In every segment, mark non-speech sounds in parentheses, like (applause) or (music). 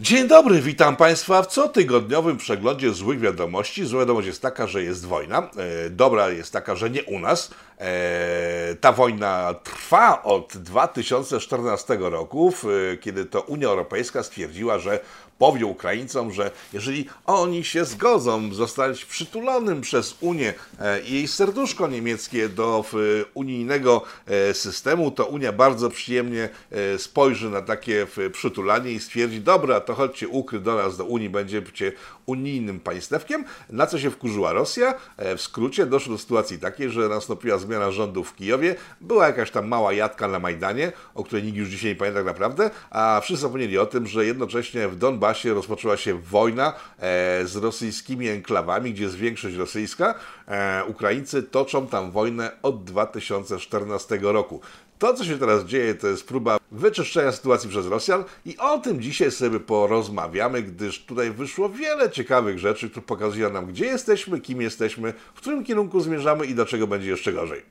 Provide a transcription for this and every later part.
Dzień dobry, witam Państwa w cotygodniowym przeglądzie złych wiadomości. Zła wiadomość jest taka, że jest wojna. E, dobra jest taka, że nie u nas. E, ta wojna trwa od 2014 roku, e, kiedy to Unia Europejska stwierdziła, że powie Ukraińcom, że jeżeli oni się zgodzą zostać przytulonym przez Unię e, i jej serduszko niemieckie do unijnego e, systemu, to Unia bardzo przyjemnie e, spojrzy na takie przytulanie i stwierdzi, dobra, to chodźcie ukry do nas, do Unii, będziecie unijnym państewkiem, na co się wkurzyła Rosja. W skrócie doszło do sytuacji takiej, że nastąpiła zmiana rządu w Kijowie, była jakaś tam mała jadka na Majdanie, o której nikt już dzisiaj nie pamięta tak naprawdę, a wszyscy zapomnieli o tym, że jednocześnie w Donbasie Donbasie rozpoczęła się wojna e, z rosyjskimi enklawami, gdzie jest większość rosyjska. E, Ukraińcy toczą tam wojnę od 2014 roku. To, co się teraz dzieje, to jest próba wyczyszczenia sytuacji przez Rosjan i o tym dzisiaj sobie porozmawiamy, gdyż tutaj wyszło wiele ciekawych rzeczy, które pokazują nam, gdzie jesteśmy, kim jesteśmy, w którym kierunku zmierzamy i dlaczego będzie jeszcze gorzej.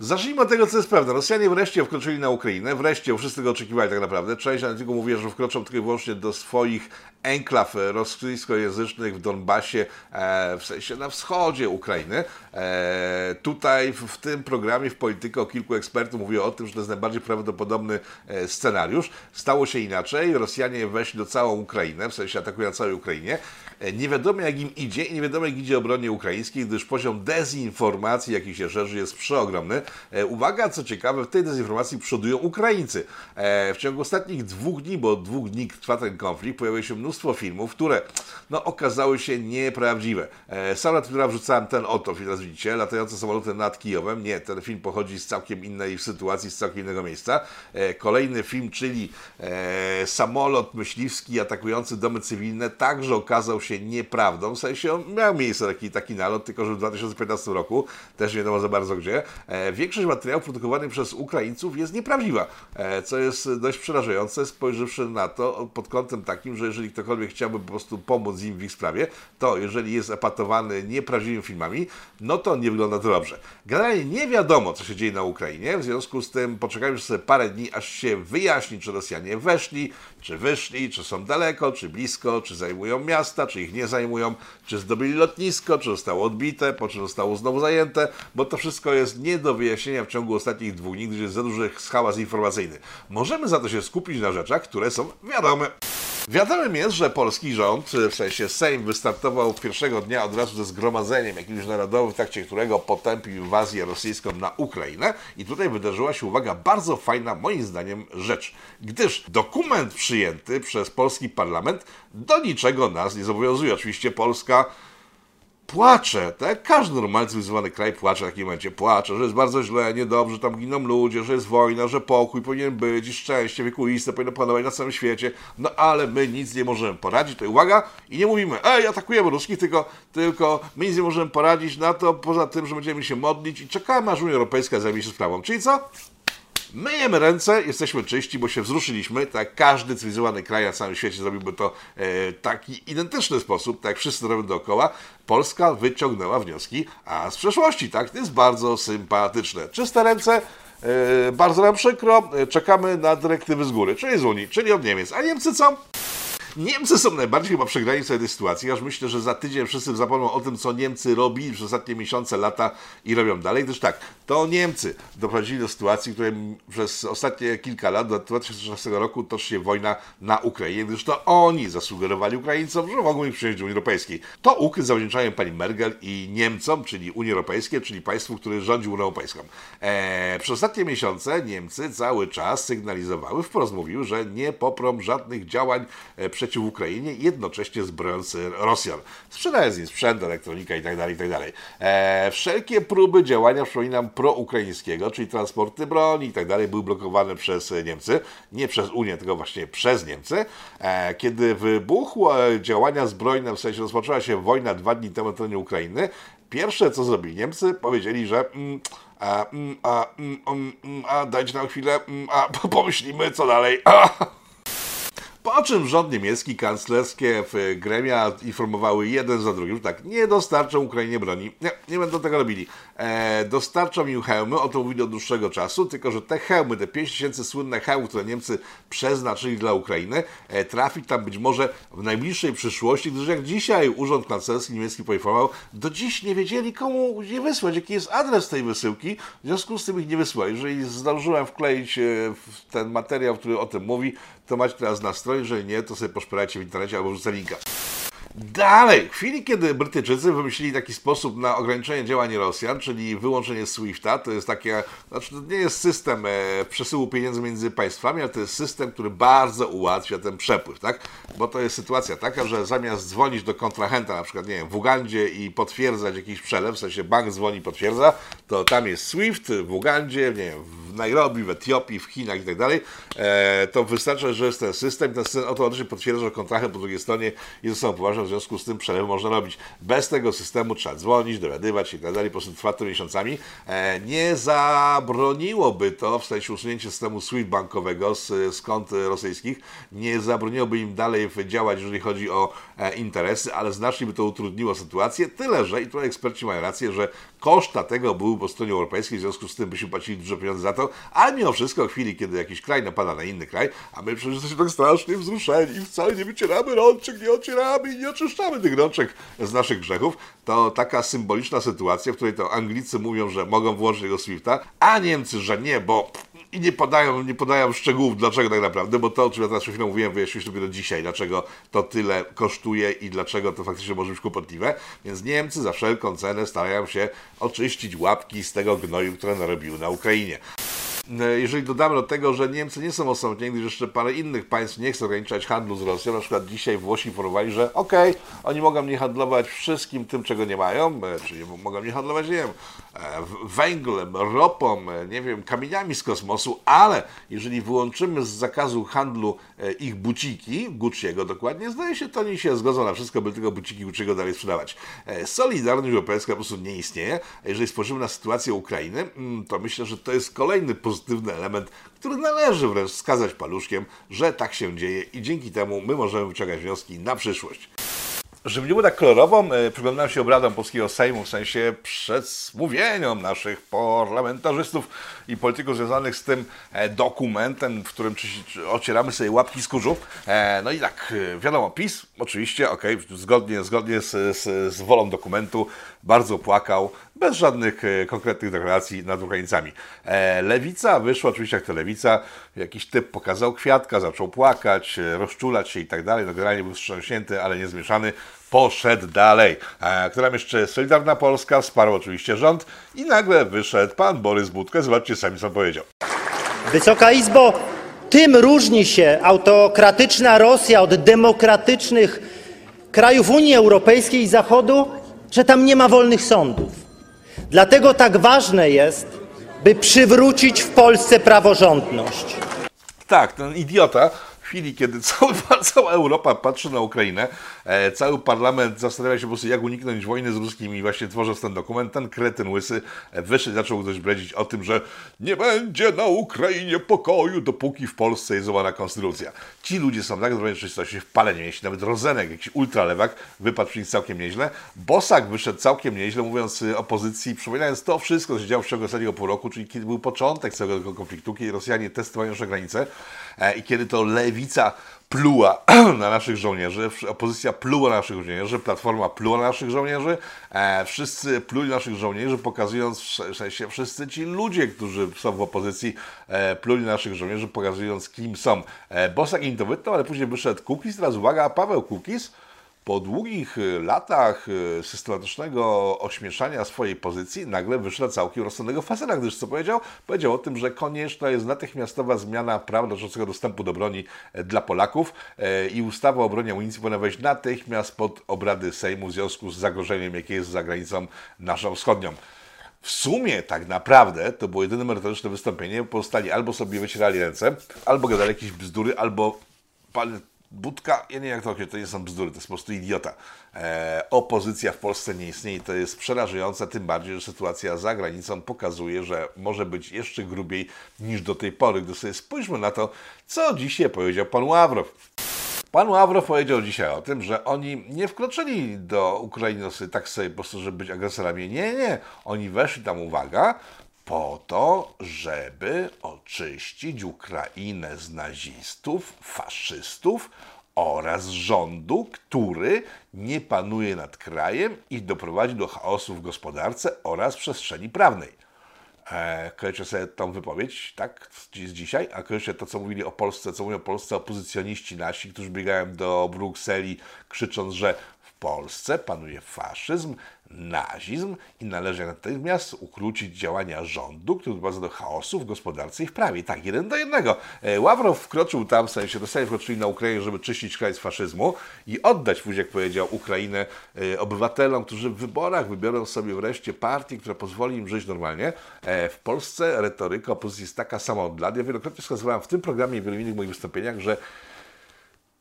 Zacznijmy od tego, co jest pewne. Rosjanie wreszcie wkroczyli na Ukrainę, wreszcie, wszyscy tego oczekiwali tak naprawdę. Część analityków mówi, że wkroczą tylko i wyłącznie do swoich enklaw rosyjskojęzycznych w Donbasie, e, w sensie na wschodzie Ukrainy. E, tutaj w, tym programie w Polityko kilku ekspertów mówi o tym, że to jest najbardziej prawdopodobny e, scenariusz. Stało się inaczej. Rosjanie weszli do całą Ukrainę, w sensie atakują całej Ukrainie. E, nie wiadomo jak im idzie i nie wiadomo jak idzie obronie ukraińskiej, gdyż poziom dezinformacji, jaki się szerzy, jest przeogromny. E, uwaga, co ciekawe, w tej dezinformacji przodują Ukraińcy. E, w ciągu ostatnich dwóch dni, bo dwóch dni trwa ten konflikt, pojawiło się mnóstwo filmów, które no, okazały się nieprawdziwe. Sam na Twittera wrzucałem ten oto, teraz widzicie, latające samoloty nad Kijowem. Nie, ten film pochodzi z całkiem innej sytuacji, z całkiem innego miejsca. Kolejny film, czyli samolot myśliwski atakujący domy cywilne, także okazał się się nieprawdą. W sensie miał miejsce taki, taki nalot, tylko że w 2015 roku, też nie wiadomo za bardzo gdzie, e, większość materiałów produkowanych przez Ukraińców jest nieprawdziwa, e, co jest dość przerażające, spojrzawszy na to pod kątem takim, że jeżeli ktokolwiek chciałby po prostu pomóc im w ich sprawie, to jeżeli jest epatowany nieprawdziwymi filmami, no to nie wygląda to dobrze. Generalnie nie wiadomo, co się dzieje na Ukrainie, w związku z tym poczekajmy sobie parę dni, aż się wyjaśni, czy Rosjanie weszli, czy wyszli, czy są daleko, czy blisko, czy zajmują miasta, czy ich nie zajmują, czy zdobyli lotnisko, czy zostało odbite, po czym zostało znowu zajęte, bo to wszystko jest nie do wyjaśnienia w ciągu ostatnich dwóch dni, gdyż jest za duży hałas informacyjny. Możemy za to się skupić na rzeczach, które są wiadome. Wiadomym jest, że polski rząd, w sensie Sejm, wystartował pierwszego dnia od razu ze zgromadzeniem jakimś narodowym, w trakcie którego potępił inwazję rosyjską na Ukrainę. I tutaj wydarzyła się, uwaga, bardzo fajna, moim zdaniem, rzecz. Gdyż dokument przyjęty przez polski parlament do niczego nas nie zobowiązuje. Oczywiście Polska płacze, tak? Każdy normalny cywilizowany kraj płacze w takim momencie. Płacze, że jest bardzo źle, niedobrze, tam giną ludzie, że jest wojna, że pokój powinien być i szczęście wiekuiste powinno panować na całym świecie. No ale my nic nie możemy poradzić. To uwaga i nie mówimy, ej, atakujemy ruskich, tylko, tylko my nic nie możemy poradzić na to, poza tym, że będziemy się modlić i czekamy, aż Unia Europejska zajmie się sprawą. Czyli co? Myjemy ręce, jesteśmy czyści, bo się wzruszyliśmy. Tak każdy cywilizowany kraj na całym świecie zrobiłby to e, taki identyczny sposób, tak wszyscy robią dookoła. Polska wyciągnęła wnioski a z przeszłości, tak? To jest bardzo sympatyczne. Czyste ręce, e, bardzo nam przykro, e, czekamy na dyrektywy z góry, czyli z Unii, czyli od Niemiec. A Niemcy co? Niemcy są najbardziej chyba przegrani w tej sytuacji, aż myślę, że za tydzień wszyscy zapomną o tym, co Niemcy robili przez ostatnie miesiące, lata i robią dalej, gdyż tak, to Niemcy doprowadzili do sytuacji, w której przez ostatnie kilka lat, do 2016 roku toczy się wojna na Ukrainie, gdyż to oni zasugerowali Ukraińcom, że mogą ich przyjąć do Unii Europejskiej. To ukryt zawdzięczają pani Merkel i Niemcom, czyli Unii Europejskiej, czyli państwu, które rządzi Unią Europejską. Eee, przez ostatnie miesiące Niemcy cały czas sygnalizowały, wprost mówiły, że nie poprą żadnych działań e, przeciw Ukrainie, jednocześnie zbrojąc Rosjan. Sprzedając im sprzęt, elektronika itd. Tak itd. Tak e, wszelkie próby działania, przypominam, proukraińskiego, czyli transporty broni itd. Tak były blokowane przez Niemcy. Nie przez Unię, tylko właśnie przez Niemcy. E, kiedy wybuchły działania zbrojne, w sensie rozpoczęła się wojna dwa dni temu na terenie Ukrainy, pierwsze co zrobili Niemcy, powiedzieli, że mm, a, mm, a, mm, a, dajcie nam chwilę, a (laughs) pomyślimy co dalej. (laughs) o czym rząd niemiecki, kanclerskie gremia informowały jeden za drugim, tak, nie dostarczą Ukrainie broni, nie, nie będą tego robili. E, dostarczą im hełmy, o to mówili od dłuższego czasu, tylko że te hełmy, te 5 tysięcy słynne hełmy, które Niemcy przeznaczyli dla Ukrainy, e, trafi tam być może w najbliższej przyszłości, gdyż jak dzisiaj Urząd Kanclerski Niemiecki poinformował, do dziś nie wiedzieli komu je wysłać, jaki jest adres tej wysyłki, w związku z tym ich nie wysłali. Jeżeli zdążyłem wkleić e, ten materiał, który o tym mówi, to macie teraz na stronie, jeżeli nie, to sobie poszperajcie w internecie albo wrzucę linka. Dalej, w chwili, kiedy Brytyjczycy wymyślili taki sposób na ograniczenie działań Rosjan, czyli wyłączenie SWIFT-a, to jest takie, znaczy to nie jest system e, przesyłu pieniędzy między państwami, ale to jest system, który bardzo ułatwia ten przepływ, tak? Bo to jest sytuacja taka, że zamiast dzwonić do kontrahenta, na przykład, nie wiem, w Ugandzie i potwierdzać jakiś przelew, w sensie bank dzwoni, potwierdza, to tam jest SWIFT w Ugandzie, nie wiem, w Nairobi, w Etiopii, w Chinach i tak dalej, to wystarcza, że jest ten system, ten system automatycznie potwierdza, że kontrahent po drugiej stronie jest osobą poważną, w związku z tym przelew można robić. Bez tego systemu trzeba dzwonić, dowiadywać i tak dalej, po prostu trwa to miesiącami. E, nie zabroniłoby to, w sensie usunięcia systemu SWIFT bankowego z, z kont rosyjskich, nie zabroniłoby im dalej działać, jeżeli chodzi o e, interesy, ale znacznie by to utrudniło sytuację, tyle, że, i tutaj eksperci mają rację, że koszta tego były po stronie europejskiej, w związku z tym byśmy płacili dużo pieniędzy za to, ale mimo wszystko w chwili, kiedy jakiś kraj napada na inny kraj, a my przecież jesteśmy tak strasznie wzruszeni i wcale nie wycieramy rączek, nie ocieramy i nie oczyszczamy tych rączek z naszych grzechów, to taka symboliczna sytuacja, w której to Anglicy mówią, że mogą włączyć tego Swifta, a Niemcy, że nie, bo i nie podają, nie podają szczegółów, dlaczego tak naprawdę, bo to, o czym ja teraz przed chwilą mówiłem, wyjaśnić dopiero dzisiaj, dlaczego to tyle kosztuje i dlaczego to faktycznie może być kłopotliwe. Więc Niemcy za wszelką cenę starają się oczyścić łapki z tego gnoju, które narobiły na Ukrainie. E, jeżeli dodamy do tego, że Niemcy nie są osamotnieni, gdyż jeszcze parę innych państw nie chce ograniczać handlu z Rosją, na przykład dzisiaj Włosi informowali, że okej, okay, oni mogą nie handlować wszystkim tym, czego nie mają, e, czyli mogą nie handlować, nie wiem, e, węglem, ropą, nie wiem, kamieniami z kosmosu, ale jeżeli wyłączymy z zakazu handlu ich buciki, Gucci'ego dokładnie, zdaje się, to oni się zgodzą na wszystko, by tylko buciki Gucci'ego dalej sprzedawać. Solidarność Europejska po prostu nie istnieje. Jeżeli spojrzymy na sytuację Ukrainy, mm, to myślę, że to jest kolejny pozytywny pozytywny element, który należy wręcz wskazać paluszkiem, że tak się dzieje i dzięki temu my możemy wyciągać wnioski na przyszłość. Żeby nie było tak kolorowo, e, przyglądałem się obradom polskiego Sejmu, w sensie przedsmówieniom naszych parlamentarzystów i polityków związanych z tym e, dokumentem, w którym ocieramy sobie łapki z kurzu. E, no i tak, wiadomo, PiS oczywiście, ok, zgodnie, zgodnie z, z, z wolą dokumentu, bardzo płakał, bez żadnych konkretnych deklaracji nad Ukraińcami. Lewica wyszła oczywiście jak to lewica, jakiś typ pokazał kwiatka, zaczął płakać, rozczulać się i tak dalej, no generalnie był wstrząśnięty, ale nie zmieszany poszedł dalej. A która jeszcze Solidarna Polska wsparł oczywiście rząd i nagle wyszedł pan Borys Budka. Zobaczcie sami, co powiedział. Wysoka Izbo, tym różni się autokratyczna Rosja od demokratycznych krajów Unii Europejskiej i Zachodu, że tam nie ma wolnych sądów. Dlatego tak ważne jest, by przywrócić w Polsce praworządność. Tak, ten idiota chwili, kiedy (laughs) cały, cała Europa patrzy na Ukrainę, e, cały parlament zastanawia się po prostu, jak uniknąć wojny z ruskimi, właśnie tworząc ten dokument, ten kretyn łysy e, wyszedł zaczął ktoś bredzić o tym, że nie będzie na Ukrainie pokoju, dopóki w Polsce jest złamana konstytucja. Ci ludzie są tak zrobieni rzeczywistości w palenie, jeśli nawet Rozenek, jakiś ultralewak, wypadł przy nich całkiem nieźle. Bosak wyszedł całkiem nieźle, mówiąc y, opozycji, przypominając to wszystko, co się działo w ciągu ostatniego pół roku, czyli kiedy był początek całego tego konfliktu, kiedy Rosjanie testowali nasze granice e, i kiedy to lewi lewica pluła (clears throat) na naszych żołnierzy, opozycja pluła na naszych żołnierzy, Platforma pluła na naszych żołnierzy, e, wszyscy pluli naszych żołnierzy, pokazując w sensie wszyscy ci ludzie, którzy są w opozycji, e, pluli naszych żołnierzy, pokazując kim są. E, Bosak im wytnął, ale później wyszedł Kukis, teraz uwaga, Paweł Kukis, po długich y, latach y, systematycznego ośmieszania swojej pozycji nagle wyszła całkiem rozsądnego faceta, gdyż co powiedział? Powiedział o tym, że konieczna jest natychmiastowa zmiana prawa dotyczącego dostępu do broni e, dla Polaków e, i ustawa o broni amunicji powinna wejść natychmiast pod obrady Sejmu w związku z zagrożeniem, jakie jest za granicą naszą wschodnią. W sumie tak naprawdę to było jedyne merytoryczne wystąpienie, pozostali albo sobie wycierali ręce, albo gadali jakieś bzdury, albo Budka, ja nie wiem jak to określić, to nie są bzdury, to jest po prostu idiota. E, opozycja w Polsce nie istnieje, to jest przerażające, tym bardziej, że sytuacja za granicą pokazuje, że może być jeszcze grubiej niż do tej pory. Gdy sobie spójrzmy na to, co dzisiaj powiedział pan Ławrow. Pan Ławrow powiedział dzisiaj o tym, że oni nie wkroczyli do Ukrainy tak sobie po prostu, żeby być agresorami. Nie, nie. Oni weszli tam, uwaga, po to, żeby oczyścić Ukrainę z nazistów, faszystów oraz rządu, który nie panuje nad krajem i doprowadzi do chaosu w gospodarce oraz przestrzeni prawnej. E, kojarzycie sobie tą wypowiedź, tak, z dzisiaj, a kojarzycie to, co mówili o Polsce, co mówią o Polsce opozycjoniści nasi, którzy biegają do Brukseli, krzycząc, że Polsce panuje faszyzm, nazizm i należy natychmiast ukrócić działania rządu, który doprowadza do chaosu w gospodarce i w prawie. Tak, jeden do jednego. E, Ławrow wkroczył tam, w sensie Rosjanie wkroczyli na Ukrainę, żeby czyścić kraj z faszyzmu i oddać, jak powiedział, Ukrainę e, obywatelom, którzy w wyborach wybiorą sobie wreszcie partię, która pozwoli im żyć normalnie. E, w Polsce retoryka opozycji jest taka sama od lat. Ja wielokrotnie wskazywałem w tym programie i w wielu innych moich wystąpieniach, że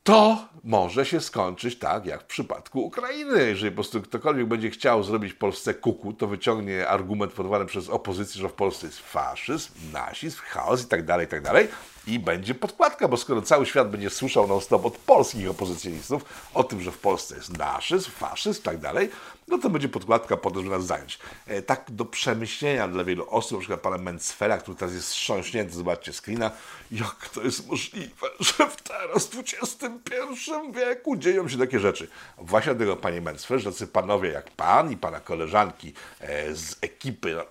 to może się skończyć tak, jak w przypadku Ukrainy. Jeżeli po prostu ktokolwiek będzie chciał zrobić Polsce kuku, to wyciągnie argument podawany przez opozycję, że w Polsce jest faszyzm, nazizm, chaos i tak dalej, i tak dalej i będzie podkładka, bo skoro cały świat będzie słyszał non-stop od polskich opozycjonistów o tym, że w Polsce jest naszyzm, faszyzm i tak dalej, no to będzie podkładka po to, żeby nas zająć. E, tak do przemyślenia dla wielu osób, na przykład pana Mencfera, który teraz jest wstrząśnięty, zobaczcie screena, jak to jest możliwe, że w teraz, w XXI wieku dzieją się takie rzeczy. Właśnie dlatego, panie Mencfer, że tacy panowie jak pan i pana koleżanki e, z ekipy, no,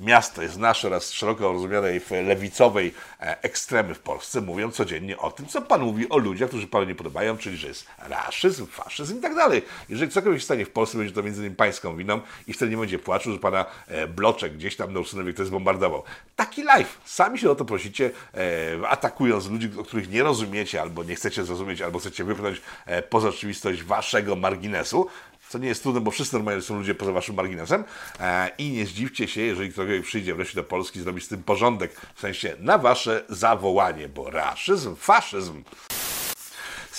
miasto jest nasze oraz szeroko rozumianej lewicowej e, ekstremy w Polsce mówią codziennie o tym, co Pan mówi o ludziach, którzy Panu nie podobają, czyli że jest raszyzm, faszyzm i tak dalej. Jeżeli cokolwiek się stanie w Polsce, będzie to między innymi pańską winą i wtedy nie będzie płaczu, że Pana e, bloczek gdzieś tam na Ursynowie ktoś zbombardował. Taki live. Sami się o to prosicie, e, atakując ludzi, o których nie rozumiecie albo nie chcecie zrozumieć, albo chcecie wypchnąć poza rzeczywistość waszego marginesu co nie jest trudne, bo wszyscy normalnie są ludzie poza waszym marginesem. E, i nie zdziwcie się, jeżeli ktokolwiek przyjdzie wreszcie do Polski zrobić z tym porządek, w sensie na wasze zawołanie, bo raszyzm, faszyzm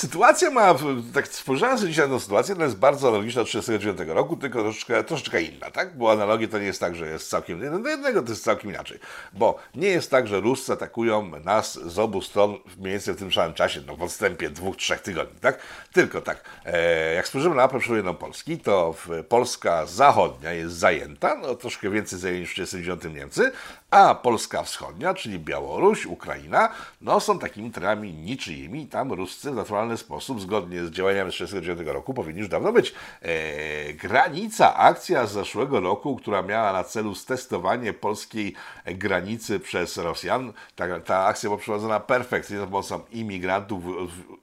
Sytuacja ma, tak spojrzałem sobie dzisiaj na tę sytuację, ona jest bardzo analogiczna do 1939 roku, tylko troszeczkę, troszeczkę inna, tak? Bo analogię to nie jest tak, że jest całkiem jeden do jednego, to jest całkiem inaczej. Bo nie jest tak, że Ruscy atakują nas z obu stron mniej więcej w tym samym czasie, no w odstępie dwóch, trzech tygodni, tak? Tylko tak, e, jak spojrzymy na mapę Polski, to Polska zachodnia jest zajęta, no troszkę więcej zajęć w 1990 Niemcy, a Polska wschodnia, czyli Białoruś, Ukraina, no są takimi terenami niczyimi, tam Ruscy w naturalny sposób, zgodnie z działaniami z 1939 roku, powinni już dawno być. E, granica, akcja z zeszłego roku, która miała na celu stestowanie polskiej granicy przez Rosjan, ta, ta akcja była przeprowadzona perfekcyjnie za pomocą imigrantów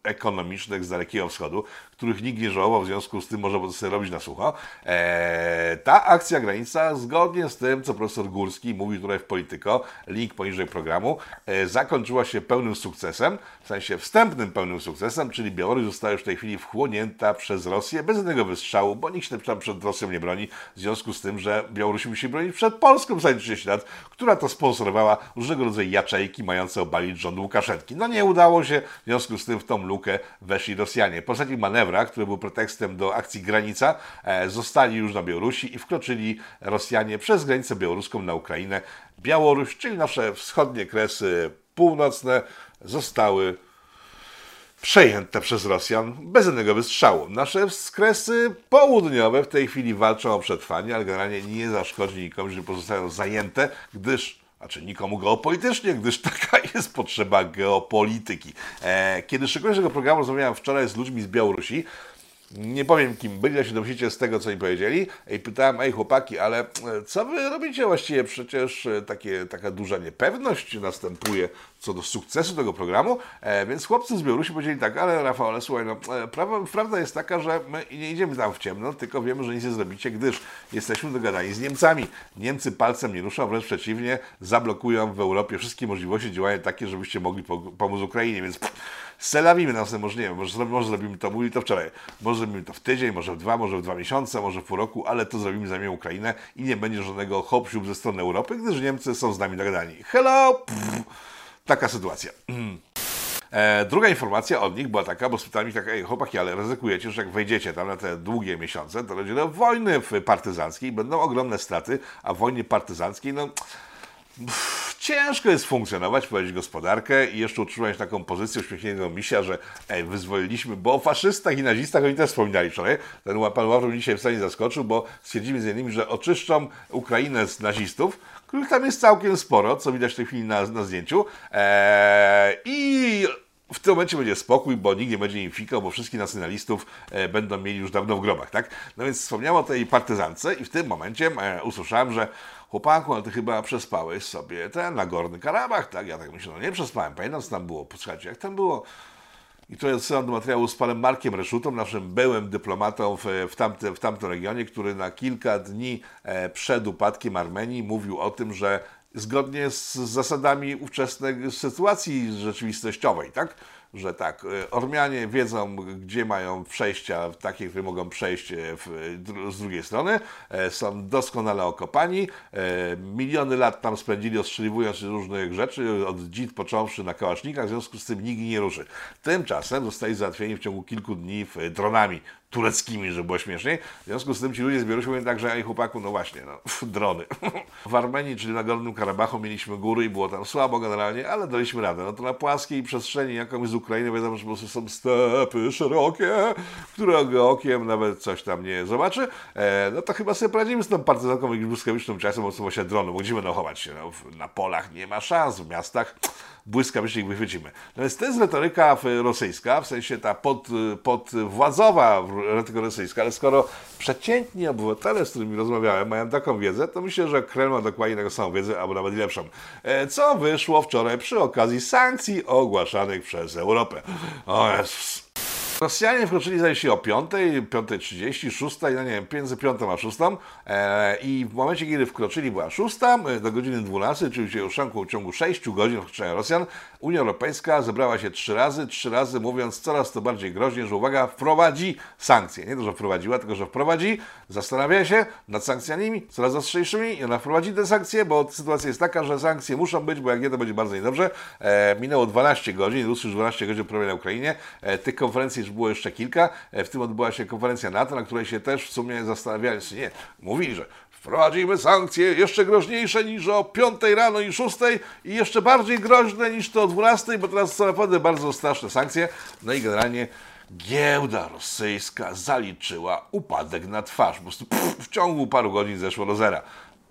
ekonomicznych z Dalekiego Wschodu, których nikt nie żałował, w związku z tym można sobie robić na sucho. E, ta akcja granica, zgodnie z tym, co profesor Górski mówił tutaj w Polityko, link poniżej programu, e, zakończyła się pełnym sukcesem, w sensie wstępnym pełnym sukcesem, czyli Białoruś została już w tej chwili wchłonięta przez Rosję bez żadnego wystrzału, bo nikt się tam przed Rosją nie broni, w związku z tym, że Białoruś musi bronić przed Polską przez 30 lat, która to sponsorowała różnego rodzaju jaczejki mające obalić rząd Łukaszenki. No nie udało się, w związku z tym w tą lukę weszli Rosjanie. Po ostatnich manewrach, które były pretekstem do akcji Granica, e, zostali już na Białorusi i wkroczyli Rosjanie przez granicę białoruską na Ukrainę. Białoruś, czyli nasze wschodnie kresy północne, zostały przejęte przez Rosjan bez żadnego wystrzału. Nasze skresy południowe w tej chwili walczą o przetrwanie, ale generalnie nie zaszkodzi nikomu, że pozostają zajęte, gdyż znaczy nikomu geopolitycznie, gdyż (laughs) taka jest potrzeba geopolityki. E, kiedy szykując tego programu rozmawiałem wczoraj z ludźmi z Białorusi, nie powiem kim byli, ja się domyślicie z tego, co mi powiedzieli. I pytałem, ej chłopaki, ale e, co wy robicie właściwie? Przecież e, takie, taka duża niepewność następuje co do sukcesu tego programu. E, więc chłopcy z Białorusi powiedzieli tak, ale Rafał, ale słuchaj, no, e, prawa, prawda jest taka, że my nie idziemy tam w ciemno, tylko wiemy, że nic nie zrobicie, gdyż jesteśmy dogadani z Niemcami. Niemcy palcem nie ruszą, wręcz przeciwnie, zablokują w Europie wszystkie możliwości działania takie, żebyście mogli pomóc Ukrainie, więc na następnie, może nie wiem, może, może zrobimy to, mówili to wczoraj, może zrobimy to w tydzień, może w dwa, może w dwa miesiące, może w pół roku, ale to zrobimy zamiast Ukrainę i nie będzie żadnego hop ze strony Europy, gdyż Niemcy są z nami dogadani. Hello! Pff, taka sytuacja. E, druga informacja od nich była taka, bo spytałem ich tak, ej chłopaki, ale ryzykujecie, że jak wejdziecie tam na te długie miesiące, to będzie do wojny partyzanckiej, będą ogromne straty, a w wojnie partyzanckiej, no ciężko jest funkcjonować, prowadzić gospodarkę i jeszcze utrzymać taką pozycję uśmiechniętego misia, że ej, wyzwoliliśmy, bo o faszystach i nazistach oni też wspominali wczoraj. Ten pan Ławrow dzisiaj wcale zaskoczył, bo stwierdzili z innymi, że oczyszczą Ukrainę z nazistów, których tam jest całkiem sporo, co widać w tej chwili na, na zdjęciu. Eee, I w tym momencie będzie spokój, bo nikt nie będzie im fikał, bo wszystkich nacjonalistów e, będą mieli już dawno w grobach, tak? No więc wspomniałem o tej partyzance i w tym momencie e, usłyszałem, że chłopaku, ale ty chyba przespałeś sobie ten Nagorny Karabach, tak? Ja tak myślę, no nie przespałem, pamiętam co tam było, posłuchajcie, jak tam było. I to jest do materiału z panem Markiem Reszutą, naszym byłym dyplomatą w, w, tamte, w tamtym regionie, który na kilka dni e, przed upadkiem Armenii mówił o tym, że zgodnie z zasadami ówczesnej sytuacji rzeczywistościowej, tak? Że tak, e, Ormianie wiedzą, gdzie mają przejścia, takie, które mogą przejść e, w, z drugiej strony, e, są doskonale okopani, miliony lat tam spędzili ostrzeliwując różnych rzeczy, od dzid począwszy na kałasznikach, w związku z tym nikt nie ruszy. Tymczasem zostali załatwieni w ciągu kilku dni dronami tureckimi, żeby było śmieszniej. W związku z tym ci ludzie zbiorą się mówią tak, że ej chłopaku, no właśnie, no, (laughs) drony. w Armenii, czyli na Górnym Karabachu mieliśmy góry i było tam słabo generalnie, ale daliśmy radę. No to na płaskiej przestrzeni, jaką z Ukrainy, wiadomo, że po prostu są stepy szerokie, które okiem nawet coś tam nie zobaczy. E, no to chyba sobie poradzimy z tą partyzanką jakimś błyskawicznym czasem, bo są właśnie drony, bo gdzie będą chować się? No, na polach nie ma szans, w miastach błyskawicznie ich wychwycimy. Natomiast to jest retoryka rosyjska, w sensie ta pod, podwładzowa retoryka rosyjska, ale skoro przeciętni obywatele, z którymi rozmawiałem, mają taką wiedzę, to myślę, że Kreml ma dokładnie taką samą wiedzę, albo nawet lepszą. E, co wyszło wczoraj przy okazji sankcji ogłaszanych przez Europę. O Jezus. Rosjanie wkroczyli zdaje się o 5, 5.30, 6, no nie wiem, między 5 a 6 e, i w momencie, kiedy wkroczyli była 6, e, do godziny 12, czyli ciągu, w ciągu 6 godzin wkroczenia Rosjan, Unia Europejska zebrała się trzy razy, trzy razy mówiąc coraz to bardziej groźnie, że uwaga, wprowadzi sankcje. Nie to, że wprowadziła, tylko że wprowadzi, zastanawia się nad sankcjami coraz ostrzejszymi i ona wprowadzi te sankcje, bo sytuacja jest taka, że sankcje muszą być, bo jak nie, to będzie bardzo niedobrze. E, minęło 12 godzin, już 12 godzin prawie na Ukrainie. E, tych konferencji już było jeszcze kilka, e, w tym odbyła się konferencja NATO, na której się też w sumie zastanawiali, nie, mówili, że wprowadzimy sankcje jeszcze groźniejsze niż o 5 rano i 6 i jeszcze bardziej groźne niż to o 12, bo teraz są naprawdę bardzo straszne sankcje. No i generalnie giełda rosyjska zaliczyła upadek na twarz. Po prostu pff, w ciągu paru godzin zeszło do zera.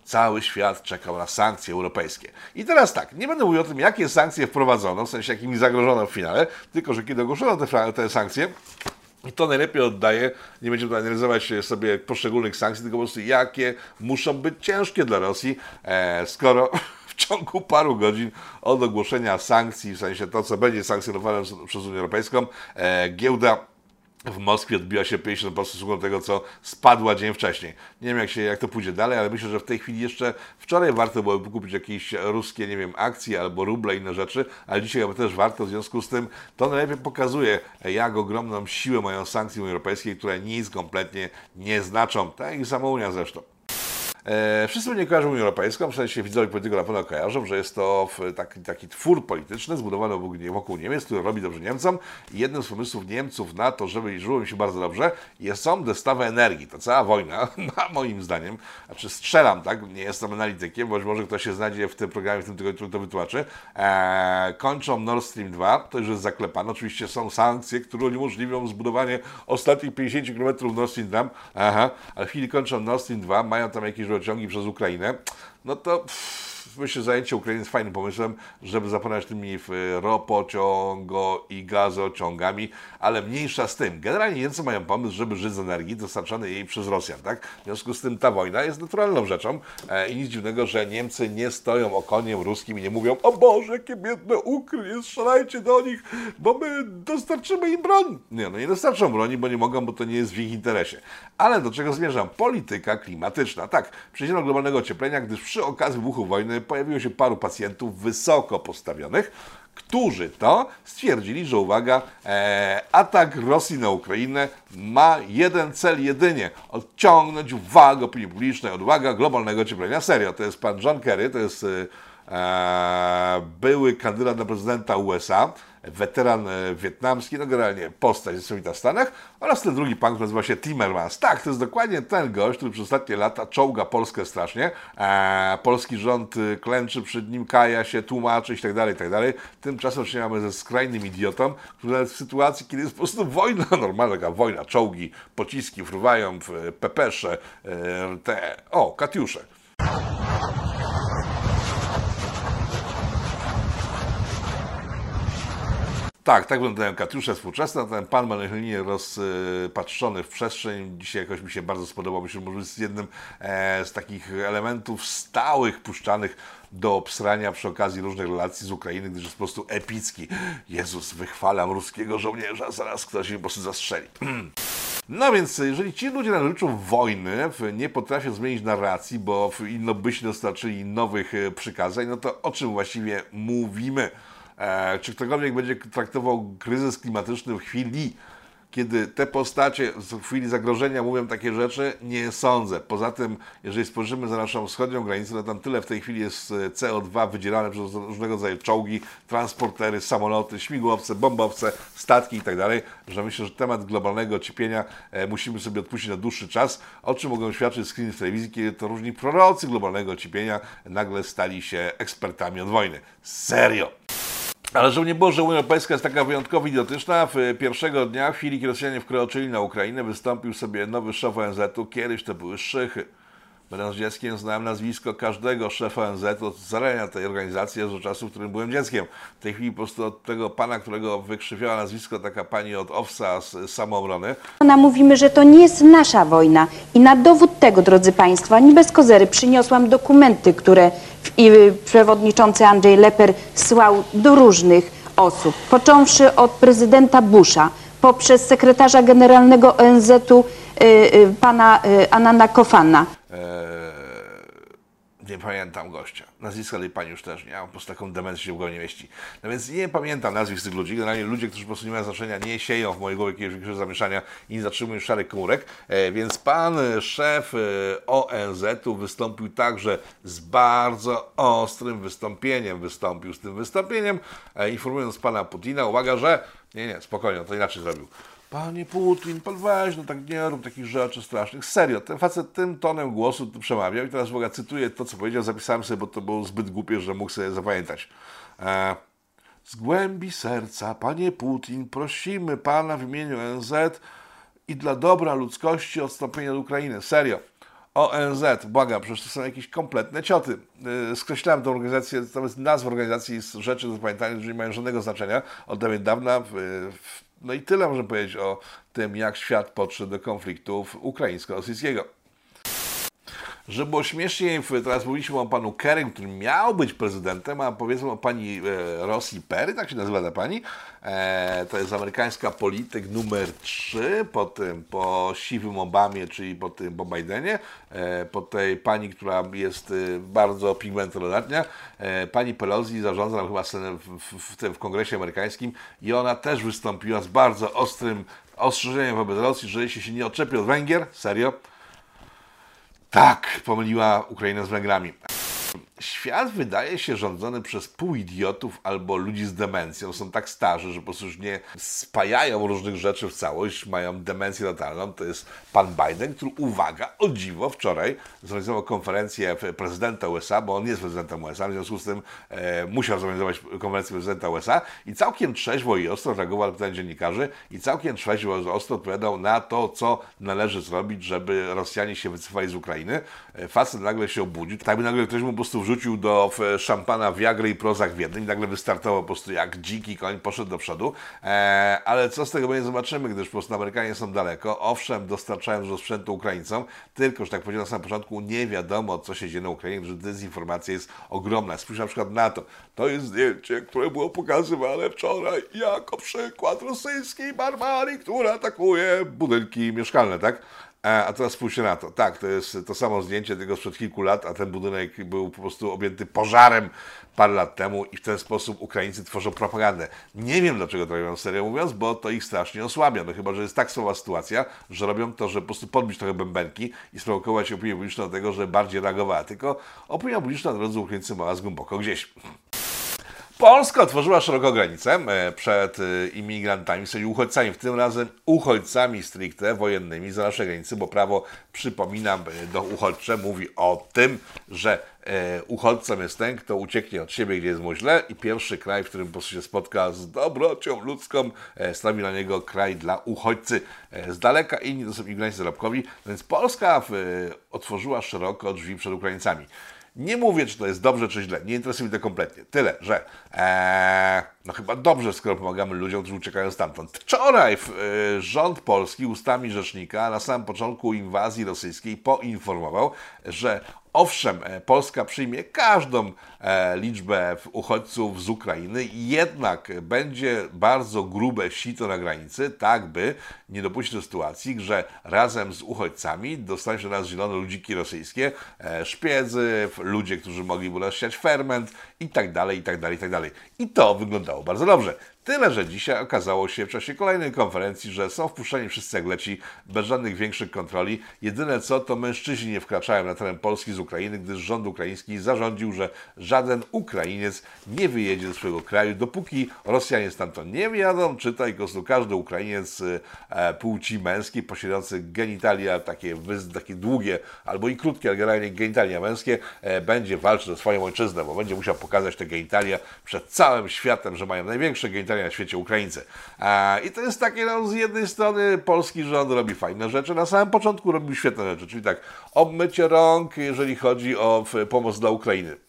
Cały świat czekał na sankcje europejskie. I teraz tak, nie będę mówił o tym, jakie sankcje wprowadzono, w sensie jakimi zagrożono w finale, tylko że kiedy ogłoszono te, te sankcje, i to najlepiej oddaje, nie będziemy analizować sobie poszczególnych sankcji, tylko po prostu jakie muszą być ciężkie dla Rosji, e, skoro w ciągu paru godzin od ogłoszenia sankcji, w sensie to, co będzie sankcjonowane przez Unię Europejską, e, giełda w Moskwie odbiła się 50% w stosunku tego, co spadła dzień wcześniej. Nie wiem, jak, się, jak to pójdzie dalej, ale myślę, że w tej chwili jeszcze wczoraj warto byłoby kupić jakieś ruskie, nie wiem, akcje albo ruble, inne rzeczy, ale dzisiaj chyba też warto, w związku z tym to najlepiej pokazuje, jak ogromną siłę mają sankcje europejskie, które nic kompletnie nie znaczą, tak jak sama Unia zresztą. E, wszyscy mnie kojarzą Unią Europejską, w sensie widzowie polityko na pewno kojarzą, że jest to taki, taki twór polityczny zbudowany wokół Niemiec, który robi dobrze Niemcom i jednym z pomysłów Niemców na to, żeby żyło im się bardzo dobrze, jest są dostawy energii. To cała wojna, (laughs) ma moim zdaniem, znaczy strzelam, tak, nie jestem analitykiem, bo może ktoś się znajdzie w tym programie, w tym tygodniu, to wytłumaczy, e, kończą Nord Stream 2, to już jest zaklepane, oczywiście są sankcje, które uniemożliwią zbudowanie ostatnich 50 km Nord Stream 2, aha, ale w chwili kończą Nord Stream 2, mają tam jakieś rurociągi przez Ukrainę, no to pff, myślę, zajęcie Ukrainy jest fajnym pomysłem, żeby zapomnieć tymi ropociągo i gazociągami, ale mniejsza z tym. Generalnie Niemcy mają pomysł, żeby żyć z energii dostarczanej jej przez Rosjan, tak? W związku z tym ta wojna jest naturalną rzeczą e, i nic dziwnego, że Niemcy nie stoją okoniem ruskim i nie mówią, o Boże, jakie biedne Ukry, strzelajcie do nich, bo my dostarczymy im broń. Nie, no nie dostarczą broni, bo nie mogą, bo to nie jest w ich interesie. Ale do czego zmierzam? Polityka klimatyczna. Tak, do globalnego ocieplenia, gdyż przy okazji wybuchu wojny pojawiło się paru pacjentów wysoko postawionych, którzy to stwierdzili, że uwaga, e, atak Rosji na Ukrainę ma jeden cel jedynie, odciągnąć uwagę opinii publicznej od globalnego ocieplenia. Serio, to jest pan John Kerry, to jest e, były kandydat na prezydenta USA, weteran e, wietnamski, no generalnie postać niesamowita w Stanach, oraz ten drugi pan, który nazywa się Timmermans. Tak, to jest dokładnie ten gość, który przez ostatnie lata czołga Polskę strasznie. E, polski rząd y, klęczy przed nim, kaja się, tłumaczy i tak dalej, i tak dalej. Tymczasem mamy ze skrajnym idiotą, który nawet w sytuacji, kiedy jest po prostu wojna, (laughs) normalna taka wojna, czołgi, pociski fruwają w pepesze, e, te, o, katiusze. Tak, tak wyglądają katiusze współczesne. Ten pan ma linię rozpatrzony w przestrzeń. Dzisiaj jakoś mi się bardzo spodobał. Myślę, że może jest jednym e, z takich elementów stałych puszczanych do obsrania przy okazji różnych relacji z Ukrainy, gdyż jest po prostu epicki. Jezus, wychwalam ruskiego żołnierza, zaraz ktoś mi po prostu zastrzeli. (clears throat) No więc, jeżeli ci ludzie naryczą wojny, nie potrafią zmienić narracji, bo inno byś dostarczyli nowych e, przykazań, no to o czym właściwie mówimy? E, czy ktokolwiek będzie traktował kryzys klimatyczny w chwili, kiedy te postacie w chwili zagrożenia mówią takie rzeczy, nie sądzę. Poza tym, jeżeli spojrzymy za naszą wschodnią granicę, to tam tyle w tej chwili jest e, CO2 wydzielane przez różnego rodzaju czołgi, transportery, samoloty, śmigłowce, bombowce, statki itd., tak że myślę, że temat globalnego ocieplenia e, musimy sobie odpuścić na dłuższy czas, o czym mogą świadczyć screeny w telewizji, kiedy to różni prorocy globalnego ocieplenia nagle stali się ekspertami od wojny. Serio! Ale żeby nie było, że Unia Europejska jest taka wyjątkowo idiotyczna, w pierwszego dnia, w chwili kiedy Rosjanie wkroczyli na Ukrainę, wystąpił sobie nowy szef ONZ-u. Kiedyś to były szychy. Będąc dzieckiem znałem nazwisko każdego szefa ONZ od zarania tej organizacji, aż do czasu, w którym byłem dzieckiem. W tej chwili po prostu od tego pana, którego wykrzywiała nazwisko taka pani od OWSA z samoobrony. Mówimy, że to nie jest nasza wojna i na dowód tego, drodzy Państwo, ani bez kozery, przyniosłam dokumenty, które przewodniczący Andrzej Leper słał do różnych osób, począwszy od prezydenta Busha, poprzez sekretarza generalnego ONZ-u y, y, pana y, Anana Kofana. Nie pamiętam gościa. Nazwiska tej pani już też nie, po prostu taką demencję się w głowie nie mieści. No więc nie pamiętam nazwisk tych ludzi. Generalnie ludzie, którzy po prostu nie mają znaczenia, nie sieją w mojej głowie jakiegoś zamieszania i nie zatrzymują szarych komórek. E, więc pan szef e, ONZ-u wystąpił także z bardzo ostrym wystąpieniem. Wystąpił z tym wystąpieniem, e, informując pana Putina, uwaga, że nie, nie, spokojnie, to inaczej zrobił. Panie Putin, pan weź, no tak nie rób takich rzeczy strasznych. Serio, ten facet tym tonem głosu przemawiał i teraz ogóle cytuję to, co powiedział, zapisałem sobie, bo to było zbyt głupie, że mógł sobie zapamiętać. E, z głębi serca, panie Putin, prosimy pana w imieniu ONZ i dla dobra ludzkości odstąpienia od Ukrainy. Serio. ONZ, błagam, przecież to są jakieś kompletne cioty. E, skreślałem tę organizację, to jest nazwa organizacji z rzeczy do zapamiętania, które nie mają żadnego znaczenia. Od dawna w, w no i tyle można powiedzieć o tym, jak świat podszedł do konfliktów ukraińsko-rosyjskiego. Żeby było śmieszniej, teraz mówiliśmy o panu Kerrym, który miał być prezydentem, a powiedzmy o pani e, Rosji Perry, tak się nazywa ta pani. E, to jest amerykańska polityk numer 3 po tym, po siwym Obamie, czyli po tym, po Bidenie, e, po tej pani, która jest e, bardzo pigmentoletnia. E, pani Pelosi zarządza chyba w, w, w, w kongresie amerykańskim i ona też wystąpiła z bardzo ostrym ostrzeżeniem wobec Rosji, że jeśli się nie odczepi od Węgier, serio, tak, pomyliła Ukrainę z Węgrami. Świat wydaje się rządzony przez pół-idiotów albo ludzi z demencją. Są tak starzy, że po prostu już nie spajają różnych rzeczy w całość, mają demencję totalną. To jest pan Biden, który, uwaga, o dziwo, wczoraj zorganizował konferencję prezydenta USA, bo on jest prezydentem USA, w związku z tym e, musiał zorganizować konferencję prezydenta USA i całkiem trzeźwo i ostro reagował na pytania dziennikarzy i całkiem trzeźwo i ostro odpowiadał na to, co należy zrobić, żeby Rosjanie się wycofali z Ukrainy. E, facet nagle się obudził, tak by nagle ktoś mu po prostu wrzucił do szampana Viagry i Prozac w jednym nagle wystartował po prostu jak dziki koń, poszedł do przodu. E, ale co z tego będzie zobaczymy, gdyż po prostu Amerykanie są daleko. Owszem, dostarczają dużo sprzętu Ukraińcom, tylko, że tak powiedziałem na samym początku, nie wiadomo, co się dzieje na Ukrainie, że dezinformacja jest ogromna. Spójrz na przykład na to. To jest zdjęcie, które było pokazywane wczoraj jako przykład rosyjskiej barbarii, która atakuje budynki mieszkalne, tak? A teraz spójrzcie na to. Tak, to jest to samo zdjęcie tego sprzed kilku lat, a ten budynek był po prostu objęty pożarem parę lat temu i w ten sposób Ukraińcy tworzą propagandę. Nie wiem dlaczego to robią serio mówiąc, bo to ich strasznie osłabia. No chyba, że jest tak słaba sytuacja, że robią to, że po prostu podbić trochę bębenki i sprowokować opinię publiczną do tego, że bardziej reagowała. Tylko opinia publiczna na drodze Ukraińcy mała głęboko gdzieś. Polska otworzyła szeroko granicę e, przed e, imigrantami, sensie uchodźcami, w tym razem uchodźcami stricte wojennymi za nasze granice, bo prawo, przypominam, e, do uchodźcze mówi o tym, że uchodźcą jest ten, kto ucieknie od siebie, gdzie jest mu źle i pierwszy kraj, w którym po prostu się spotka z dobrocią ludzką, stawi na niego kraj dla uchodźcy. Z daleka inni to są imigranci zarobkowi, więc Polska otworzyła szeroko drzwi przed Ukraińcami. Nie mówię, czy to jest dobrze, czy źle. Nie interesuje mnie to kompletnie. Tyle, że e, no chyba dobrze, skoro pomagamy ludziom, którzy uciekają stamtąd. Wczoraj e, rząd polski ustami rzecznika na samym początku inwazji rosyjskiej poinformował, że Owszem, e, Polska przyjmie każdą e, liczbę uchodźców z Ukrainy, jednak będzie bardzo grube sito na granicy, tak by nie dopuścić do sytuacji, że razem z uchodźcami dostaną się do nas zielone ludziki rosyjskie, szpiedzy, ludzie, którzy mogliby rozsiać ferment i tak dalej, i tak dalej, i tak dalej. I to wyglądało bardzo dobrze. Tyle, że dzisiaj okazało się w czasie kolejnej konferencji, że są wpuszczeni wszyscy jak leci, bez żadnych większych kontroli. Jedyne co, to mężczyźni nie wkraczają na teren Polski z Ukrainy, gdyż rząd ukraiński zarządził, że żaden Ukrainiec nie wyjedzie ze swojego kraju, dopóki Rosjanie stamtąd nie wyjadą, czytaj po prostu każdy Ukrainiec e, płci męskiej, posiadający genitalia takie, takie długie albo i krótkie, ale generalnie genitalia męskie, e, będzie walczył za swoją ojczyznę, bo będzie musiał pokazać te genitalia przed całym światem, że mają największe genitalia na świecie Ukraińcy. E, I to jest takie, no, z jednej strony polski rząd robi fajne rzeczy, na samym początku robił świetne rzeczy, czyli tak, obmycie rąk, jeżeli chodzi o w, pomoc dla Ukrainy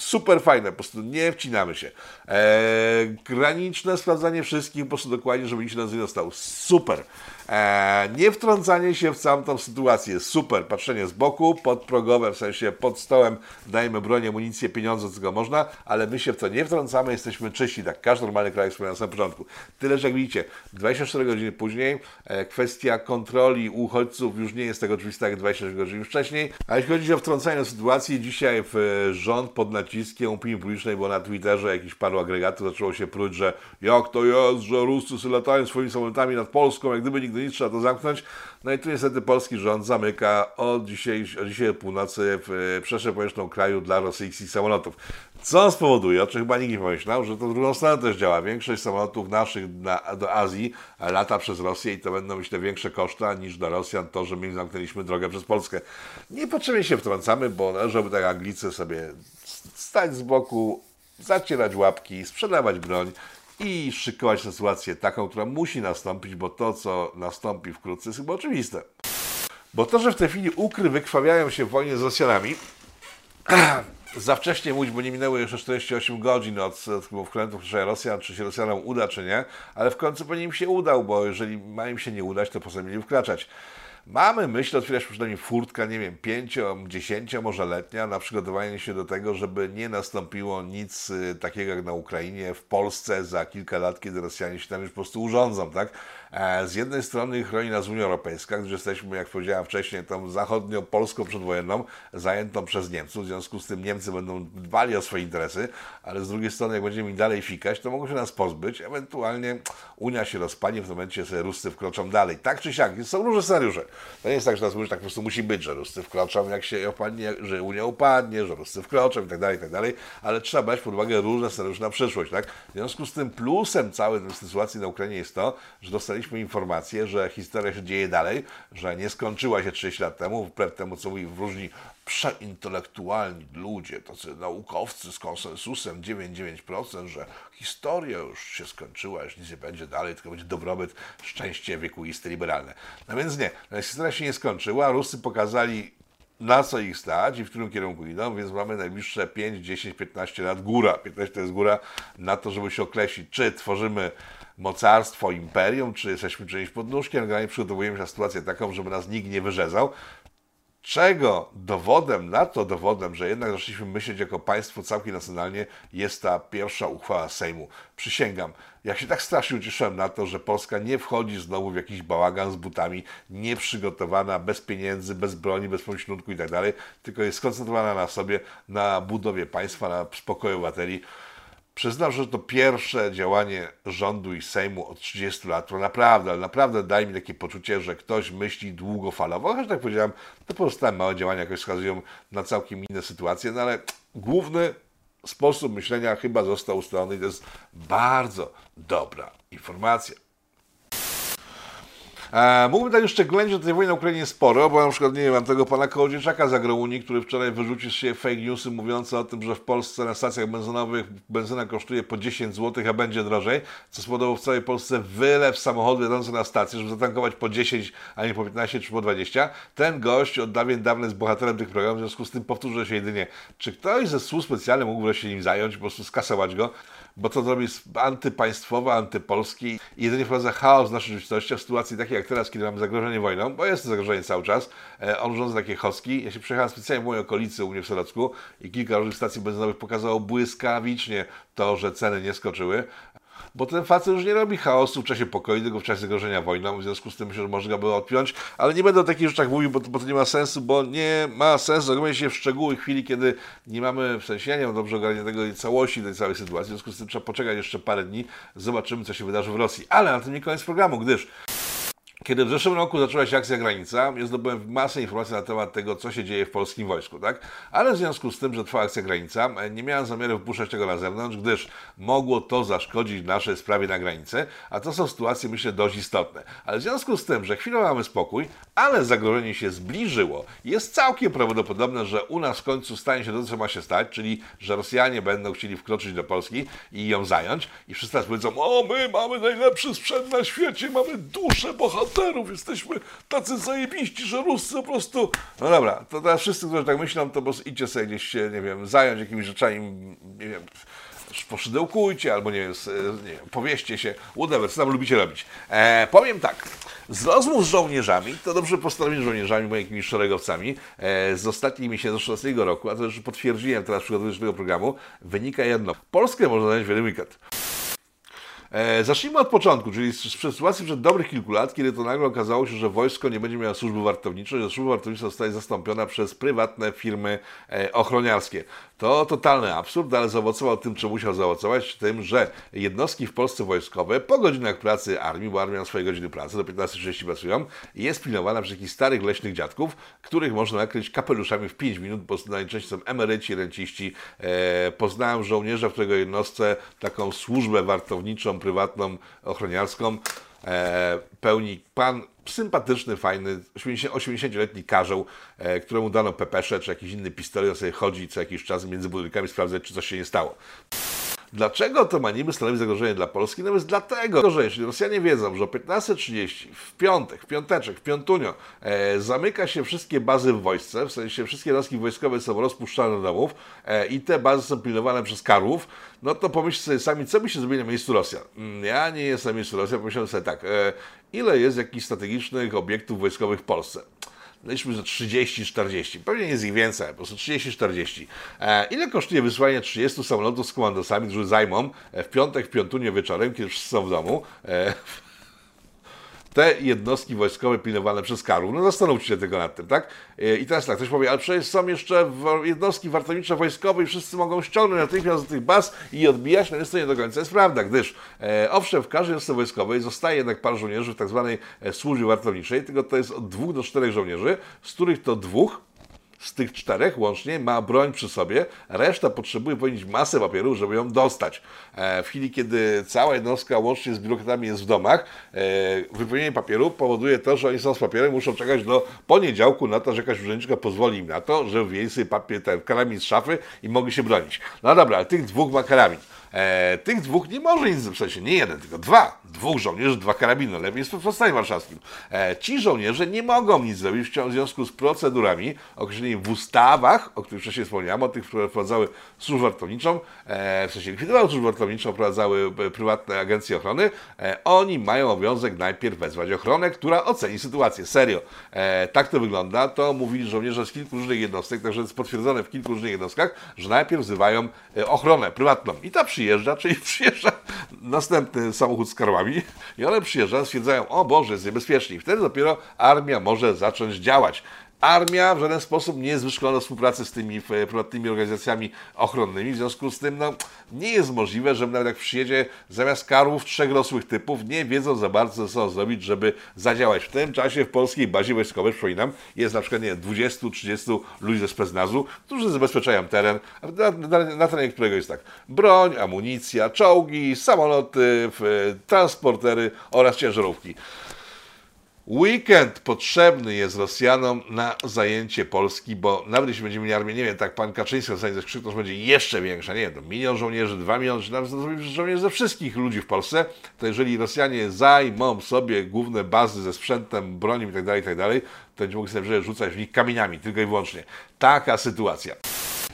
super fajne, po prostu nie wcinamy się. Eee, graniczne sprawdzanie wszystkich, po prostu dokładnie, żeby nikt się nas nie dostał. Super. Eee, nie wtrącanie się w całą tą sytuację. Super. Patrzenie z boku, podprogowe, w sensie pod stołem dajemy broń, amunicję, pieniądze, co go można, ale my się w to nie wtrącamy, jesteśmy czyści, tak każdy normalny kraj wspomniał na początku. Tyle, że jak widzicie, 24 godziny później e, kwestia kontroli uchodźców już nie jest tak oczywista jak 24 godziny wcześniej, a jeśli chodzi o wtrącanie do sytuacji, dzisiaj w e, rząd pod opinii publicznej, bo na Twitterze jakiś paru agregatów zaczęło się pruć, że jak to jest, że Ruscy latają swoimi samolotami nad Polską, jak gdyby nigdy nic trzeba to zamknąć. No i tu niestety polski rząd zamyka od dzisiaj, od dzisiaj północy w e, przestrzeń powietrzną kraju dla rosyjskich samolotów. Co spowoduje, o czym chyba nikt nie pomyślał, że to w drugą stronę też działa. Większość samolotów naszych na, do Azji lata przez Rosję i to będą, myślę, większe koszta niż dla Rosjan to, że my zamknęliśmy drogę przez Polskę. Niepotrzebnie się wtrącamy, bo należałoby tak Anglicy sobie stać z boku, zacierać łapki, sprzedawać broń i szykować sytuację taką, która musi nastąpić, bo to, co nastąpi wkrótce, jest chyba oczywiste. Bo to, że w tej chwili Ukry wykrwawiają się w wojnie z Rosjanami, (clears throat) za wcześnie mówić, bo nie minęły jeszcze 48 godzin od, od wkrętów że Rosjan, czy się Rosjanom uda, czy nie, ale w końcu pewnie im się udał, bo jeżeli ma im się nie udać, to po co mieli wkraczać. Mamy, myślę, otwierać przynajmniej furtka, nie wiem, pięcio, dziesięcio, może letnia, na przygotowanie się do tego, żeby nie nastąpiło nic y, takiego jak na Ukrainie, w Polsce za kilka lat, kiedy Rosjanie się tam już po prostu urządzą, tak? E, Z jednej strony chroni nas Unia Europejska, gdyż jesteśmy, jak powiedziałem wcześniej, tą zachodnią Polską przedwojenną, zajętą przez Niemców, w związku z tym Niemcy będą dbali o swoje interesy, ale z drugiej strony, jak będziemy dalej fikać, to mogą się nas pozbyć, ewentualnie Unia się rozpadnie, w tym momencie sobie Ruscy wkroczą dalej. Tak czy siak, są różne scenariusze. To nie jest tak, że nas tak po prostu musi być, że Ruscy wkroczą, jak się opadnie, że Unia upadnie, że Ruscy wkroczą i tak dalej, tak dalej, ale trzeba brać pod uwagę różne scenariusze na przyszłość, tak? W związku z tym plusem całej tej sytuacji na Ukrainie jest to, że dostaliśmy informację, że historia się dzieje dalej, że nie skończyła się 30 lat temu, wbrew temu, co mówi różni przeintelektualni ludzie, tacy naukowcy z konsensusem 99%, że historia już się skończyła, już nic nie będzie dalej, tylko będzie dobrobyt, szczęście wiekuiste, liberalne. No więc nie, no, historia się nie skończyła, Rusy pokazali na co ich stać i w którym kierunku idą, więc mamy najbliższe 5, 10, 15 lat. Góra. 15 to jest góra na to, żeby się określić, czy tworzymy mocarstwo, imperium, czy jesteśmy czymś pod nóżkiem, generalnie przygotowujemy się na sytuację taką, żeby nas nikt nie wyrzezał, czego dowodem na to, dowodem, że jednak zaczęliśmy myśleć jako państwo całkiem nacjonalnie, jest ta pierwsza uchwała Sejmu. Przysięgam, ja się tak strasznie ucieszyłem na to, że Polska nie wchodzi znowu w jakiś bałagan z butami, nieprzygotowana, bez pieniędzy, bez broni, bez pomślunku i tak dalej, tylko jest skoncentrowana na sobie, na budowie państwa, na spokoju obywateli. Przyznam, że to pierwsze działanie rządu i Sejmu od 30 lat, to naprawdę, naprawdę daje mi takie poczucie, że ktoś myśli długofalowo. Chociaż tak powiedziałem, te pozostałe małe działania jakoś wskazują na całkiem inne sytuacje, no ale główny sposób myślenia chyba został ustalony i to jest bardzo dobra informacja. E, mógłbym tak jeszcze ględzić o tej wojnie na Ukrainie sporo, bo na przykład, nie wiem, mam tego pana Kołodziejczaka z Agrounii, który wczoraj wyrzucił się fake newsy mówiące o tym, że w Polsce na stacjach benzynowych benzyna kosztuje po 10 zł, a będzie drożej, co spowodowało w całej Polsce wylew samochodów jadących na stację, żeby zatankować po 10, a nie po 15 czy po 20. Ten gość od dawien dawna jest bohaterem tych programów, w związku z tym powtórzę się jedynie, czy ktoś ze służb specjalnych mógłby się nim zająć, po prostu skasować go, bo to zrobi antypaństwowe, antypolski i jedynie wprowadza chaos w naszej rzeczywistości, w sytuacji takiej jak teraz, kiedy mamy zagrożenie wojną, bo jest to zagrożenie cały czas, e, on rządzi takie choski. Ja się przejechałem specjalnie w mojej okolicy, u mnie w Solocku i kilka różnych stacji benzynowych pokazało błyskawicznie to, że ceny nie skoczyły. Bo ten facet już nie robi chaosu w czasie pokoju, tylko w czasie zagrożenia wojną, w związku z tym myślę, że można było odpiąć, ale nie będę o takich rzeczach mówił, bo to, bo to nie ma sensu, bo nie ma sensu zagłębiać się w szczegóły chwili, kiedy nie mamy, w sensie ja nie mam dobrze ogarniętego całości tej całej sytuacji, w związku z tym trzeba poczekać jeszcze parę dni, zobaczymy, co się wydarzy w Rosji. Ale na tym nie koniec programu, gdyż kiedy w zeszłym roku zaczęła się akcja granica, ja zdobyłem masę informacji na temat tego, co się dzieje w polskim wojsku, tak? Ale w związku z tym, że trwa akcja granica, nie miałem zamiaru wpuszczać tego na zewnątrz, gdyż mogło to zaszkodzić naszej sprawie na granicy, a to są sytuacje, myślę, dość istotne. Ale w związku z tym, że chwilę mamy spokój, ale zagrożenie się zbliżyło, jest całkiem prawdopodobne, że u nas w końcu stanie się to, co ma się stać, czyli, że Rosjanie będą chcieli wkroczyć do Polski i ją zająć i wszyscy powiedzą, o my mamy najlepszy sprzęt na świecie, mamy duszę bohaterów, bohaterów, jesteśmy tacy zajebiści, że Ruscy po prostu... No dobra, to teraz wszyscy, którzy tak myślą, to po prostu idźcie sobie gdzieś się, nie wiem, zająć jakimiś rzeczami, nie wiem, poszydełkujcie, albo nie wiem, nie wiem powieście się, whatever, co tam lubicie robić. E, powiem tak, z rozmów z żołnierzami, to dobrze postawieni żołnierzami, moimi szeregowcami, e, z ostatnich miesięcy, z 16 roku, a to już potwierdziłem teraz przygotowując tego programu, wynika jedno. Polskę można znaleźć w jeden weekend. E, zacznijmy od początku, czyli z, z sytuacji przed dobrych kilku lat, kiedy to nagle okazało się, że wojsko nie będzie miało służby wartowniczej, że służba wartownicza zostaje zastąpiona przez prywatne firmy e, ochroniarskie. To totalny absurd, ale zaowocował tym, czym musiał zaowocować, tym, że jednostki w Polsce wojskowe po godzinach pracy armii, bo armia ma swoje godziny pracy, do 15.30 pracują, jest pilnowana przez jakichś starych leśnych dziadków, których można nakryć kapeluszami w 5 minut, bo najczęściej są emeryci, renciści. E, poznałem żołnierza, w którego jednostce taką służbę wartowniczą, prywatną, ochroniarską e, pełni pan sympatyczny, fajny, 80-letni karzeł, e, któremu dano pepesze czy jakiś inny pistolet, on sobie chodzi co jakiś czas między budynkami sprawdzać, czy coś się nie stało. Dlaczego to ma niby stanowić zagrożenie dla Polski? No jest dlatego, że jeśli Rosjanie wiedzą, że o 15.30 w piątek, w piąteczek, w piątunio e, zamyka się wszystkie bazy w wojsce, w sensie wszystkie jednostki wojskowe są rozpuszczane do domów e, i te bazy są pilnowane przez karłów, no to pomyślcie sobie sami, co by się zrobili na miejscu Rosjan. Mm, ja nie jestem na miejscu Rosjan, pomyślałem sobie tak, e, ile jest jakichś strategicznych obiektów wojskowych w Polsce? Liczmy, że 30-40. Pewnie jest ich więcej, po prostu 30-40. E, ile kosztuje wysłanie 30 samolotów z komandosami, którzy zajmą e, w piątek, w piątunie wieczorem, kiedy wszyscy są w domu, e, te jednostki wojskowe pilnowane przez Karów. No zastanówcie się tego nad tym, tak? E, I teraz tak, ktoś powie, ale przecież są jeszcze jednostki wartownicze wojskowe i wszyscy mogą ściągnąć natychmiast do tych baz i odbijać, no jest to nie do końca jest prawda, gdyż e, owszem, w każdej jednostce wojskowej zostaje jednak parę żołnierzy w tak zwanej e, służbie wartowniczej, tylko to jest od dwóch do czterech żołnierzy, z których to dwóch z tych czterech łącznie ma broń przy sobie, reszta potrzebuje powiedzieć masę papieru, żeby ją dostać. E, w chwili, kiedy cała jednostka łącznie z biurokratami jest w domach, e, wypełnienie papieru powoduje to, że oni są z papierem, muszą czekać do poniedziałku na to, że jakaś urzędniczka pozwoli im na to, że wyjęli sobie papier, ten karamin z szafy i mogli się bronić. No dobra, ale tych dwóch ma karamin. E, tych dwóch nie może nic, sensie nie jeden, tylko dwa. Dwóch żołnierzy, dwa karabiny, lepiej jest w powstaniu warszawskim. E, ci żołnierze nie mogą nic zrobić w związku z procedurami określonymi w ustawach, o których wcześniej wspomniałem, o tych, które wprowadzały służbę wartowniczą, e, w sensie likwidowały służbę wartowniczą, wprowadzały e, prywatne agencje ochrony. E, oni mają obowiązek najpierw wezwać ochronę, która oceni sytuację. Serio. E, tak to wygląda. To mówili żołnierze z kilku różnych jednostek, także jest potwierdzone w kilku różnych jednostkach, że najpierw wzywają ochronę prywatną. I ta przyjeżdża, czyli (laughs) przyjeżdża następny samochód z karłami i one przyjeżdżają, stwierdzają, o Boże, jest niebezpiecznie. Wtedy dopiero armia może zacząć działać. Armia w żaden sposób nie jest wyszkolona do współpracy z tymi e, prywatnymi organizacjami ochronnymi, w związku z tym no, nie jest możliwe, że nawet jak przyjedzie zamiast karłów trzech rosłych typów, nie wiedzą za bardzo, co zrobić, żeby zadziałać. W tym czasie w polskiej bazie wojskowej, przypominam, jest na przykład nie, 20-30 ludzi ze specnazu, którzy zabezpieczają teren, na, na, na terenie którego jest tak broń, amunicja, czołgi, samoloty, transportery oraz ciężarówki. Weekend potrzebny jest Rosjanom na zajęcie Polski, bo nawet jeśli będziemy mieli armię, nie wiem, tak pan Kaczyński ostatnio zeskrzyknął, że będzie jeszcze większa, nie wiem, to milion żołnierzy, dwa miliony, czy nawet żołnierzy ze wszystkich ludzi w Polsce, to jeżeli Rosjanie zajmą sobie główne bazy ze sprzętem, bronią itd., itd., to będzie mogli sobie rzucać w nich kamieniami, tylko i wyłącznie. Taka sytuacja.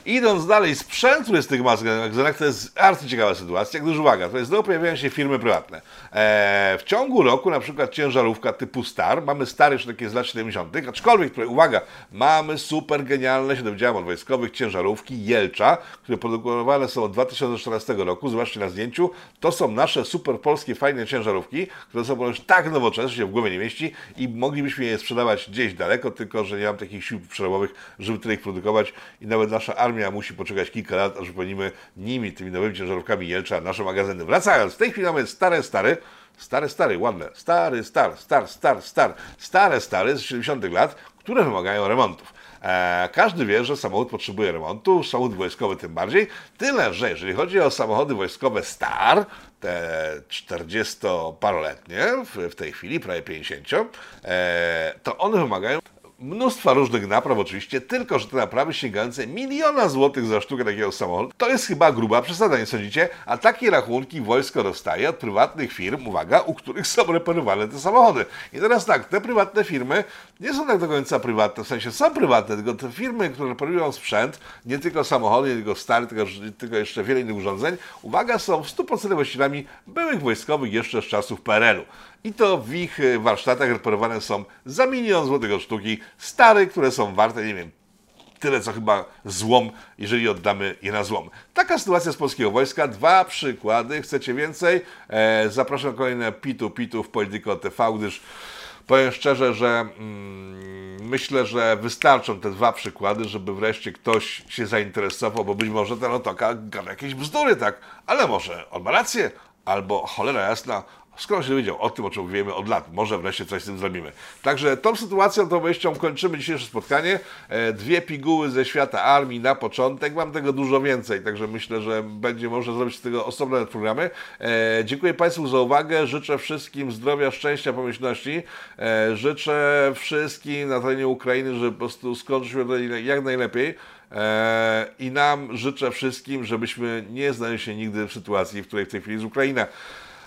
Idąc dalej, sprzęt, który jest z tych magazynek, to jest arcyciekawa sytuacja, gdyż uwaga, to jest znowu pojawiają się firmy prywatne. Eee, w ciągu roku na przykład ciężarówka typu Star, mamy stare jeszcze takie z lat 70., aczkolwiek, które, uwaga, mamy super genialne, się dowiedziałem od wojskowych, ciężarówki Jelcza, które produkowane są od 2014 roku, zobaczcie na zdjęciu, to są nasze super polskie fajne ciężarówki, które są ponoć tak nowoczesne, że się w głowie nie mieści i moglibyśmy je sprzedawać gdzieś daleko, tylko że nie mam takich sił przerobowych, żeby tyle ich produkować i nawet nasza armia musi poczekać kilka lat, aż wypełnimy nimi, tymi nowymi ciężarówkami Jelcza, nasze magazyny. Wracając, w tej chwili mamy stare, stare, stare, stary, ładne, stary, star, star, star, star, stare, stare z 70 lat, które wymagają remontów. E, każdy wie, że samochód potrzebuje remontu, samochód wojskowy tym bardziej. Tyle, że jeżeli chodzi o samochody wojskowe Star, te 40-paroletnie, w, w tej chwili prawie 50, e, to one wymagają mnóstwa różnych napraw oczywiście, tylko że te naprawy sięgające miliona złotych za sztukę takiego samochodu, to jest chyba gruba przesada, nie sądzicie? A takie rachunki wojsko dostaje od prywatnych firm, uwaga, u których są reperowane te samochody. I teraz tak, te prywatne firmy nie są tak do końca prywatne, w sensie są prywatne, tylko te firmy, które reperują sprzęt, nie tylko samochody, nie tylko stary, tylko, tylko jeszcze wiele innych urządzeń, uwaga, są w 100% właścicielami byłych wojskowych jeszcze z czasów PRL-u. I to w ich y, warsztatach reperowane są za milion złotych od sztuki stare, które są warte, nie wiem, tyle co chyba złom, jeżeli oddamy je na złom. Taka sytuacja z polskiego wojska. Dwa przykłady. Chcecie więcej? E, zapraszam na kolejne Pitu Pitu w Polityko TV, gdyż powiem szczerze, że mm, myślę, że wystarczą te dwa przykłady, żeby wreszcie ktoś się zainteresował, bo być może ten otoka gada jakieś bzdury, tak? Ale może on ma rację, albo cholera jasna, Skoro się dowiedział o tym, o czym wiemy od lat, może wreszcie coś z tym zrobimy. Także tą sytuacją, tą wejścią kończymy dzisiejsze spotkanie. E, Dwie piguły ze świata armii na początek. Mam tego dużo więcej, także myślę, że będzie można zrobić z tego osobne programy. E, Dziękuję Państwu za uwagę. Życzę wszystkim zdrowia, szczęścia, pomyślności. E, Życzę wszystkim na terenie Ukrainy, żeby po prostu skończył się jak najlepiej. I nam życzę wszystkim, żebyśmy nie znaleźli się nigdy w sytuacji, w której w tej chwili jest Ukraina.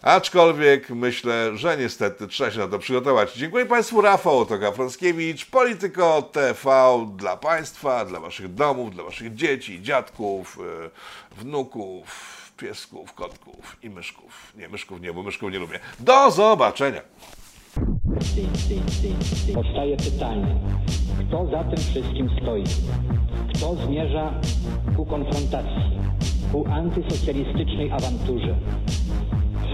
Aczkolwiek myślę, że niestety trzeba się na to przygotować. Dziękuję Państwu, Rafał Otoka Frąckiewicz, Polityko TV dla Państwa, dla Waszych domów, dla Waszych dzieci, dziadków, e, wnuków, piesków, kotków i myszków. Nie, myszków nie, bo myszków nie lubię. Do zobaczenia! Powstaje pytanie, kto za tym wszystkim stoi? Kto zmierza ku konfrontacji, ku antysocjalistycznej awanturze?